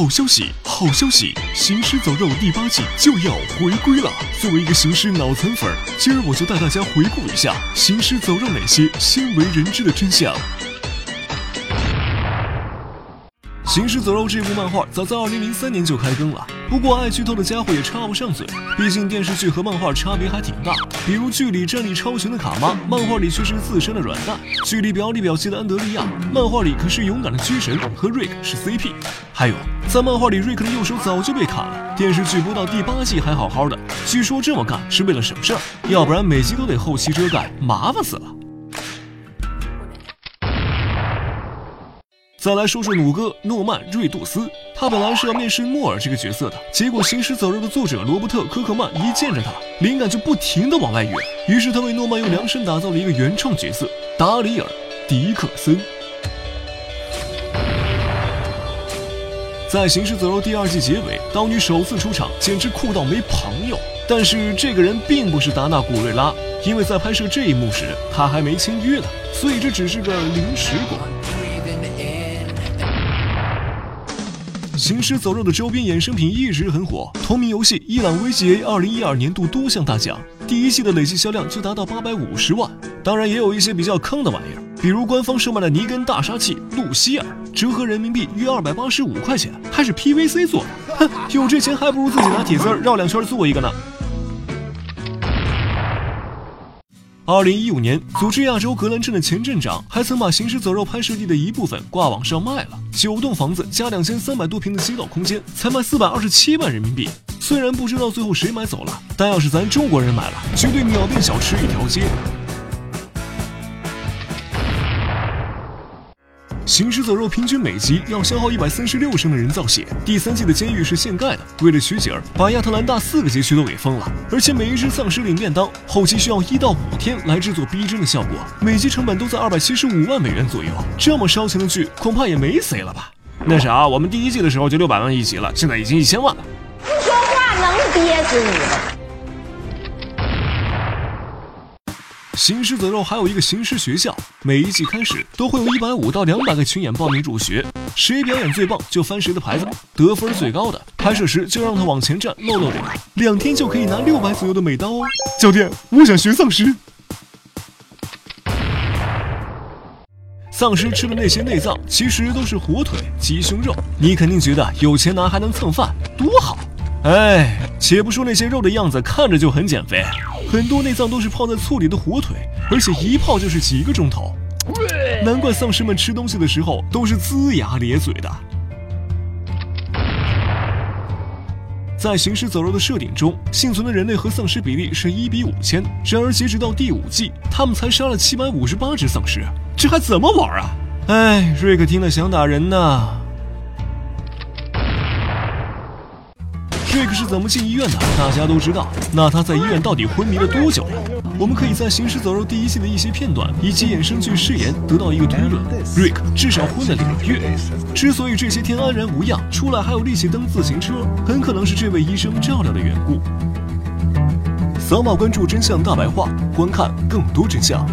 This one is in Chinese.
好消息，好消息！《行尸走肉》第八季就要回归了。作为一个行尸脑残粉，今儿我就带大家回顾一下《行尸走肉》哪些鲜为人知的真相。《行尸走肉》这部漫画早在二零零三年就开更了，不过爱剧透的家伙也插不上嘴，毕竟电视剧和漫画差别还挺大。比如剧里战力超群的卡妈，漫画里却是自身的软蛋；剧里表里表气的安德利亚，漫画里可是勇敢的狙神，和瑞克是 CP。还有，在漫画里瑞克的右手早就被砍了，电视剧播到第八季还好好的，据说这么干是为了省事儿，要不然每集都得后期遮盖，麻烦死了。再来说说弩哥诺曼瑞杜斯，他本来是要面试莫尔这个角色的，结果《行尸走肉》的作者罗伯特·科克曼一见着他，灵感就不停的往外涌，于是他为诺曼用量身打造了一个原创角色达里尔·迪克森。在《行尸走肉》第二季结尾，刀女首次出场，简直酷到没朋友。但是这个人并不是达纳·古瑞拉，因为在拍摄这一幕时，他还没签约呢，所以这只是个临时工。《行尸走肉》的周边衍生品一直很火，同名游戏《伊朗 VGA》二零一二年度多项大奖，第一季的累计销量就达到八百五十万。当然，也有一些比较坑的玩意儿，比如官方售卖的尼根大杀器露西尔，折合人民币约二百八十五块钱，还是 PVC 做的。哼，有这钱还不如自己拿铁丝绕两圈做一个呢。二零一五年，组织亚洲格兰镇的前镇长还曾把《行尸走肉》拍摄地的一部分挂网上卖了，九栋房子加两千三百多平的街道空间，才卖四百二十七万人民币。虽然不知道最后谁买走了，但要是咱中国人买了，绝对秒变小吃一条街。行尸走肉平均每集要消耗一百三十六升的人造血。第三季的监狱是现盖的，为了取景儿，把亚特兰大四个街区都给封了。而且每一只丧尸领便当，后期需要一到五天来制作逼真的效果，每集成本都在二百七十五万美元左右。这么烧钱的剧，恐怕也没谁了吧？那啥，我们第一季的时候就六百万一集了，现在已经一千万了。不说话能憋死你吗？行尸走肉还有一个行尸学校，每一季开始都会有一百五到两百个群演报名入学，谁表演最棒就翻谁的牌子，得分最高的拍摄时就让他往前站露露脸，两天就可以拿六百左右的美刀哦。教练，我想学丧尸。丧尸吃的那些内脏其实都是火腿、鸡胸肉，你肯定觉得有钱拿还能蹭饭，多好。哎，且不说那些肉的样子看着就很减肥，很多内脏都是泡在醋里的火腿，而且一泡就是几个钟头，难怪丧尸们吃东西的时候都是龇牙咧嘴的。在行尸走肉的设定中，幸存的人类和丧尸比例是一比五千，然而截止到第五季，他们才杀了七百五十八只丧尸，这还怎么玩啊？哎，瑞克听了想打人呐。瑞克是怎么进医院的？大家都知道。那他在医院到底昏迷了多久呢？我们可以在《行尸走肉》第一季的一些片段以及衍生剧誓言得到一个推论：瑞克至少昏了两个月。之所以这些天安然无恙，出来还有力气蹬自行车，很可能是这位医生照料的缘故。扫码关注真相大白话，观看更多真相。